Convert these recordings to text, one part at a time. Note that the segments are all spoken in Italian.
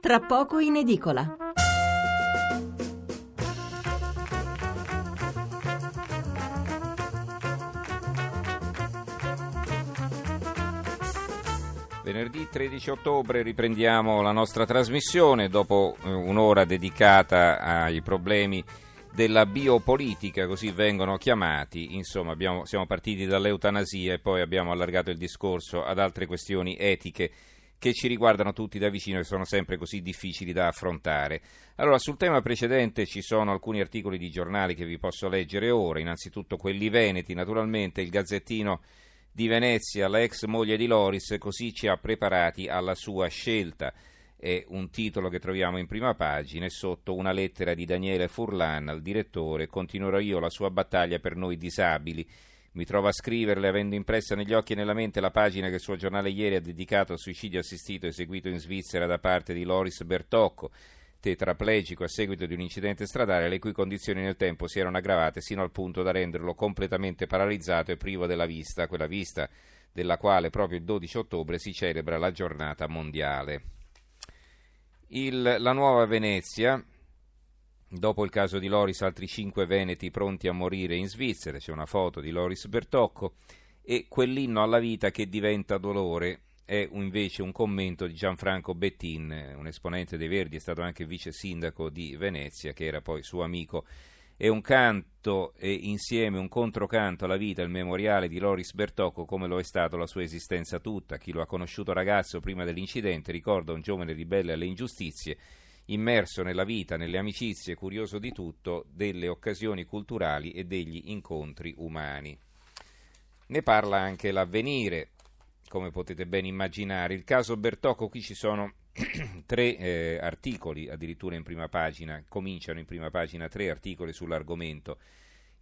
tra poco in edicola. Venerdì 13 ottobre riprendiamo la nostra trasmissione dopo eh, un'ora dedicata ai problemi della biopolitica, così vengono chiamati. Insomma, abbiamo, siamo partiti dall'eutanasia e poi abbiamo allargato il discorso ad altre questioni etiche che ci riguardano tutti da vicino e sono sempre così difficili da affrontare. Allora, sul tema precedente ci sono alcuni articoli di giornali che vi posso leggere ora, innanzitutto quelli veneti, naturalmente il Gazzettino di Venezia, la ex moglie di Loris, così ci ha preparati alla sua scelta è un titolo che troviamo in prima pagina e sotto una lettera di Daniele Furlan al direttore continuerò io la sua battaglia per noi disabili. Mi trovo a scriverle avendo impressa negli occhi e nella mente la pagina che il suo giornale ieri ha dedicato al suicidio assistito eseguito in Svizzera da parte di Loris Bertocco, tetraplegico a seguito di un incidente stradale le cui condizioni nel tempo si erano aggravate sino al punto da renderlo completamente paralizzato e privo della vista, quella vista della quale proprio il 12 ottobre si celebra la giornata mondiale. Il, la nuova Venezia, dopo il caso di Loris, altri cinque veneti pronti a morire in Svizzera, c'è una foto di Loris Bertocco, e quell'inno alla vita che diventa dolore. È invece un commento di Gianfranco Bettin, un esponente dei Verdi, è stato anche vice sindaco di Venezia, che era poi suo amico. È un canto e insieme un controcanto alla vita, il memoriale di Loris Bertocco come lo è stato la sua esistenza tutta. Chi lo ha conosciuto ragazzo prima dell'incidente ricorda un giovane ribelle alle ingiustizie, immerso nella vita, nelle amicizie, curioso di tutto, delle occasioni culturali e degli incontri umani. Ne parla anche l'avvenire, come potete ben immaginare. Il caso Bertocco, qui ci sono tre eh, articoli addirittura in prima pagina, cominciano in prima pagina tre articoli sull'argomento.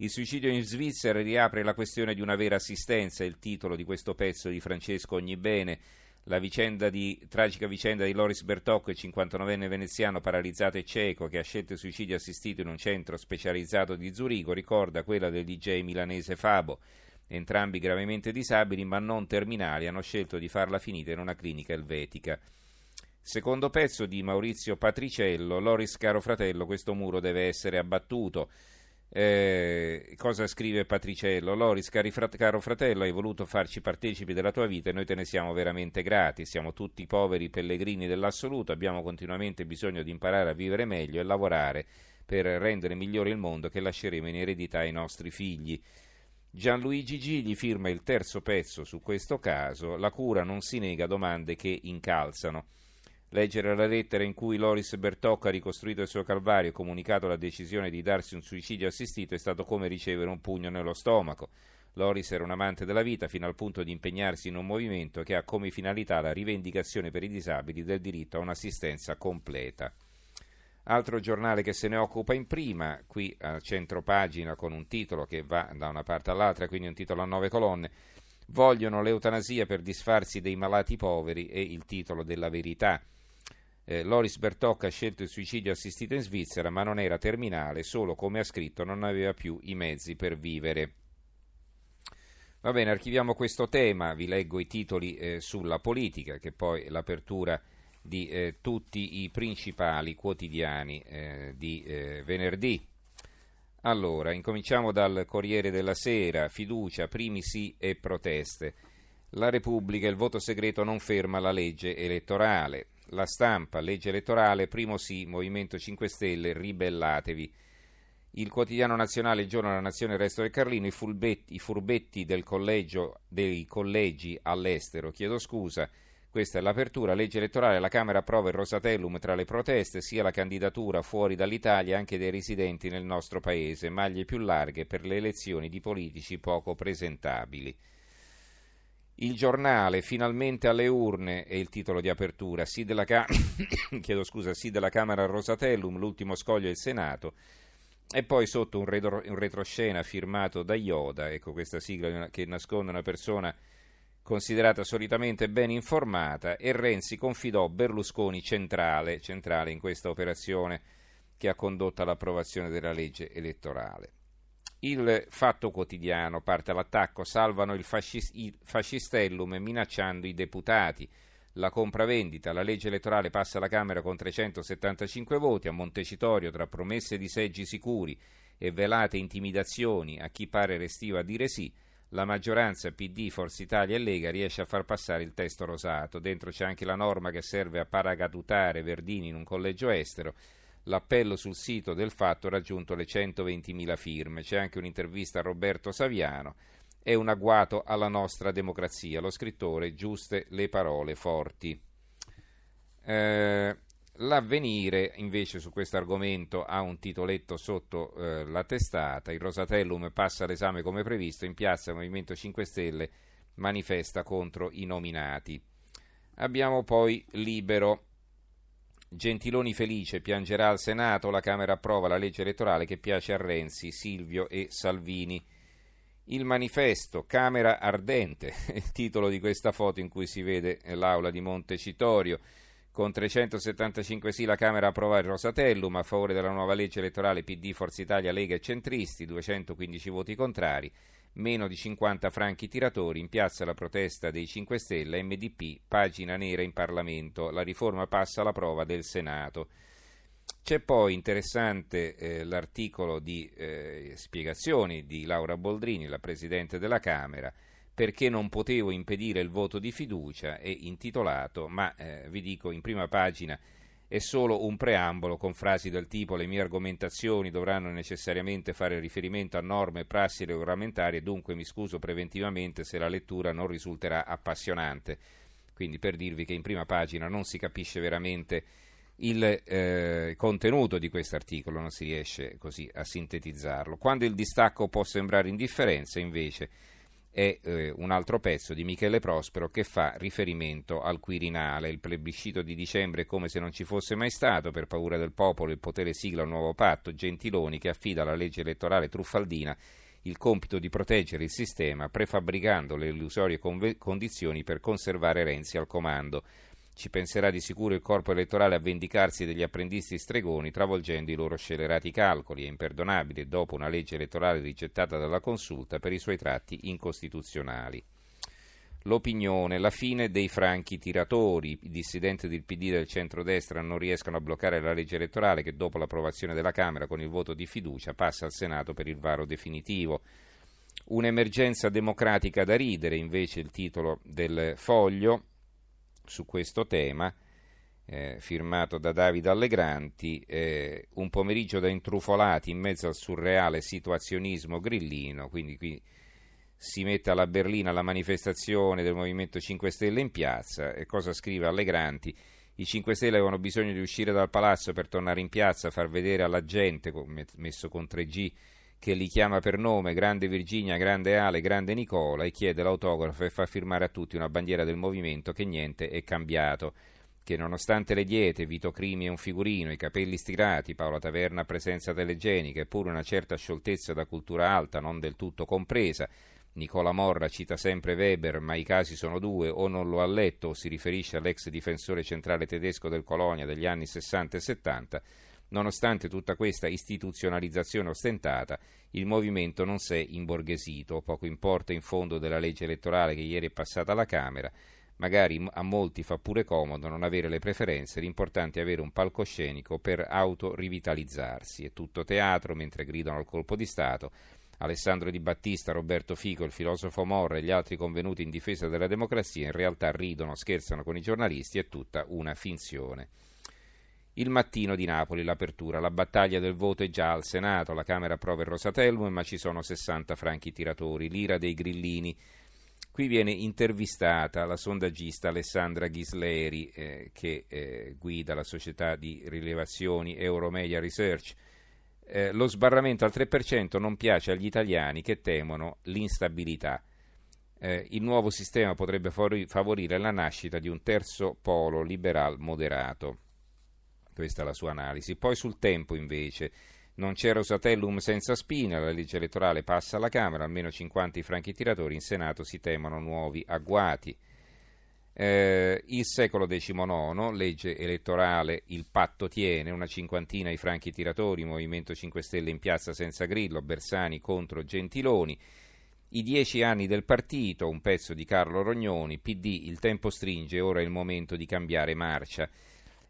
Il suicidio in Svizzera riapre la questione di una vera assistenza, il titolo di questo pezzo di Francesco Ognibene. La vicenda di, tragica vicenda di Loris Bertocco, il 59enne veneziano paralizzato e cieco che ha scelto il suicidio assistito in un centro specializzato di Zurigo, ricorda quella del DJ milanese Fabo. Entrambi gravemente disabili ma non terminali hanno scelto di farla finita in una clinica elvetica. Secondo pezzo di Maurizio Patriciello, Loris caro fratello, questo muro deve essere abbattuto. Eh, cosa scrive Patriciello? Loris, caro fratello, hai voluto farci partecipi della tua vita e noi te ne siamo veramente grati. Siamo tutti poveri pellegrini dell'assoluto, abbiamo continuamente bisogno di imparare a vivere meglio e lavorare per rendere migliore il mondo che lasceremo in eredità ai nostri figli. Gianluigi Gigli firma il terzo pezzo su questo caso. La cura non si nega domande che incalzano. Leggere la lettera in cui Loris Bertocco ha ricostruito il suo calvario e comunicato la decisione di darsi un suicidio assistito è stato come ricevere un pugno nello stomaco. Loris era un amante della vita fino al punto di impegnarsi in un movimento che ha come finalità la rivendicazione per i disabili del diritto a un'assistenza completa. Altro giornale che se ne occupa in prima, qui a centro pagina con un titolo che va da una parte all'altra, quindi un titolo a nove colonne, vogliono l'eutanasia per disfarsi dei malati poveri e il titolo della verità. Eh, Loris Bertocca ha scelto il suicidio assistito in Svizzera, ma non era terminale, solo come ha scritto non aveva più i mezzi per vivere. Va bene, archiviamo questo tema, vi leggo i titoli eh, sulla politica, che poi è l'apertura di eh, tutti i principali quotidiani eh, di eh, venerdì. Allora, incominciamo dal Corriere della Sera, fiducia, primi sì e proteste. La Repubblica, il voto segreto non ferma la legge elettorale. La stampa, legge elettorale, primo sì, Movimento 5 Stelle, ribellatevi. Il quotidiano nazionale, il giorno della nazione, il resto del Carlino, i furbetti, i furbetti del collegio, dei collegi all'estero, chiedo scusa, questa è l'apertura, legge elettorale, la Camera approva il Rosatellum tra le proteste, sia la candidatura fuori dall'Italia anche dei residenti nel nostro paese, maglie più larghe per le elezioni di politici poco presentabili. Il giornale, finalmente alle urne, è il titolo di apertura. Sì della, Ca- scusa, sì della Camera Rosatellum, l'ultimo scoglio del Senato. E poi sotto un, retro- un retroscena firmato da Ioda, ecco questa sigla che nasconde una persona considerata solitamente ben informata, e Renzi confidò Berlusconi centrale, centrale in questa operazione che ha condotto all'approvazione della legge elettorale. Il fatto quotidiano parte all'attacco, salvano il, fascist- il fascistellum minacciando i deputati. la compravendita, la legge elettorale passa alla Camera con 375 voti, a Montecitorio tra promesse di seggi sicuri e velate intimidazioni a chi pare restiva a dire sì, la maggioranza PD, Forza Italia e Lega riesce a far passare il testo rosato. Dentro c'è anche la norma che serve a paracadutare Verdini in un collegio estero. L'appello sul sito del fatto ha raggiunto le 120.000 firme. C'è anche un'intervista a Roberto Saviano. È un agguato alla nostra democrazia. Lo scrittore, giuste le parole forti. Eh, L'avvenire invece su questo argomento ha un titoletto sotto eh, la testata, il Rosatellum passa l'esame come previsto, in piazza Movimento 5 Stelle manifesta contro i nominati. Abbiamo poi Libero, Gentiloni felice, piangerà al Senato, la Camera approva la legge elettorale che piace a Renzi, Silvio e Salvini. Il manifesto, Camera ardente, il titolo di questa foto in cui si vede l'aula di Montecitorio. Con 375 sì la Camera approva il Rosatellum a favore della nuova legge elettorale PD, Forza Italia, Lega e Centristi, 215 voti contrari, meno di 50 franchi tiratori, in piazza la protesta dei 5 Stelle, MDP, pagina nera in Parlamento, la riforma passa alla prova del Senato. C'è poi interessante eh, l'articolo di eh, spiegazioni di Laura Boldrini, la Presidente della Camera, perché non potevo impedire il voto di fiducia è intitolato, ma eh, vi dico in prima pagina è solo un preambolo con frasi del tipo le mie argomentazioni dovranno necessariamente fare riferimento a norme, prassi regolamentari e dunque mi scuso preventivamente se la lettura non risulterà appassionante. Quindi per dirvi che in prima pagina non si capisce veramente il eh, contenuto di questo articolo, non si riesce così a sintetizzarlo. Quando il distacco può sembrare indifferenza, invece, è eh, un altro pezzo di Michele Prospero che fa riferimento al Quirinale. Il plebiscito di dicembre è come se non ci fosse mai stato, per paura del popolo il potere sigla un nuovo patto, Gentiloni che affida alla legge elettorale truffaldina il compito di proteggere il sistema, prefabbricando le illusorie conve- condizioni per conservare Renzi al comando. Ci penserà di sicuro il corpo elettorale a vendicarsi degli apprendisti stregoni, travolgendo i loro scelerati calcoli. È imperdonabile dopo una legge elettorale rigettata dalla consulta per i suoi tratti incostituzionali. L'opinione, la fine dei franchi tiratori. I dissidenti del PD del centrodestra non riescono a bloccare la legge elettorale che dopo l'approvazione della Camera con il voto di fiducia passa al Senato per il varo definitivo. Un'emergenza democratica da ridere, invece il titolo del foglio su questo tema, eh, firmato da Davide Allegranti, eh, un pomeriggio da intrufolati in mezzo al surreale situazionismo grillino, quindi qui si mette alla berlina la manifestazione del Movimento 5 Stelle in piazza e cosa scrive Allegranti? I 5 Stelle avevano bisogno di uscire dal palazzo per tornare in piazza, far vedere alla gente, messo con 3G, che li chiama per nome, grande Virginia, grande Ale, grande Nicola, e chiede l'autografo e fa firmare a tutti una bandiera del movimento che niente è cambiato, che nonostante le diete, Vito Crimi è un figurino, i capelli stirati, Paola Taverna presenza telegenica, eppure una certa scioltezza da cultura alta, non del tutto compresa, Nicola Morra cita sempre Weber, ma i casi sono due, o non lo ha letto o si riferisce all'ex difensore centrale tedesco del Colonia degli anni 60 e 70, Nonostante tutta questa istituzionalizzazione ostentata, il movimento non si è imborghesito, poco importa in fondo della legge elettorale che ieri è passata alla Camera, magari a molti fa pure comodo non avere le preferenze, l'importante è avere un palcoscenico per autorivitalizzarsi. È tutto teatro mentre gridano al colpo di Stato. Alessandro Di Battista, Roberto Fico, il filosofo Morra e gli altri convenuti in difesa della democrazia in realtà ridono, scherzano con i giornalisti, è tutta una finzione. Il mattino di Napoli, l'apertura, la battaglia del voto è già al Senato, la Camera approva il Rosatellum, ma ci sono 60 franchi tiratori, l'ira dei grillini. Qui viene intervistata la sondaggista Alessandra Ghisleri, eh, che eh, guida la società di rilevazioni Euromedia Research. Eh, lo sbarramento al 3% non piace agli italiani che temono l'instabilità. Eh, il nuovo sistema potrebbe favorire la nascita di un terzo polo liberal moderato. Questa è la sua analisi. Poi sul tempo invece. Non c'è Rosatellum senza spina, la legge elettorale passa alla Camera, almeno 50 i franchi tiratori, in Senato si temono nuovi agguati. Eh, il secolo XIX, legge elettorale, il patto tiene, una cinquantina i franchi tiratori, Movimento 5 Stelle in piazza senza grillo, Bersani contro Gentiloni. I dieci anni del partito, un pezzo di Carlo Rognoni, PD, il tempo stringe, ora è il momento di cambiare marcia.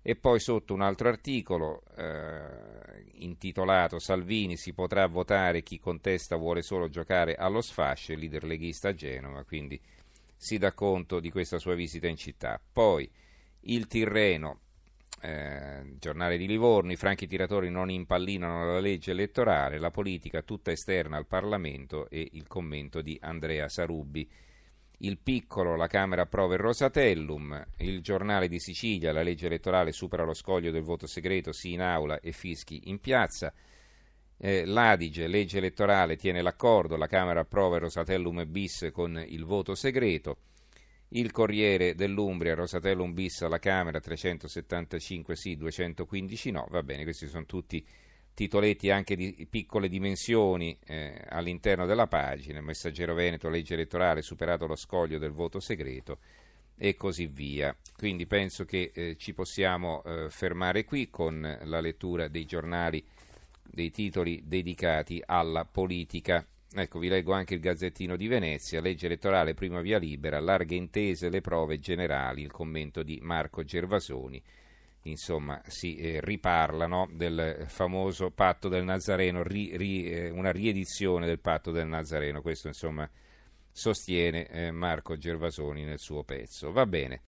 E poi sotto un altro articolo eh, intitolato Salvini si potrà votare, chi contesta vuole solo giocare allo sfascio, il leader leghista a Genova, quindi si dà conto di questa sua visita in città. Poi il Tirreno, eh, giornale di Livorno, i franchi tiratori non impallinano la legge elettorale, la politica tutta esterna al Parlamento e il commento di Andrea Sarubbi. Il piccolo, la Camera approva il Rosatellum, il giornale di Sicilia, la legge elettorale supera lo scoglio del voto segreto, sì in aula e fischi in piazza. Eh, L'Adige, legge elettorale, tiene l'accordo, la Camera approva il Rosatellum bis con il voto segreto. Il Corriere dell'Umbria, Rosatellum bis alla Camera, 375 sì, 215 no. Va bene, questi sono tutti titoletti anche di piccole dimensioni eh, all'interno della pagina. Messaggero Veneto, legge elettorale, superato lo scoglio del voto segreto e così via. Quindi penso che eh, ci possiamo eh, fermare qui con la lettura dei giornali, dei titoli dedicati alla politica. Ecco, vi leggo anche il Gazzettino di Venezia, legge elettorale prima via libera, larghe intese, le prove generali, il commento di Marco Gervasoni. Insomma, si eh, riparlano del famoso patto del Nazareno, ri, ri, eh, una riedizione del patto del Nazareno. Questo, insomma, sostiene eh, Marco Gervasoni nel suo pezzo. Va bene.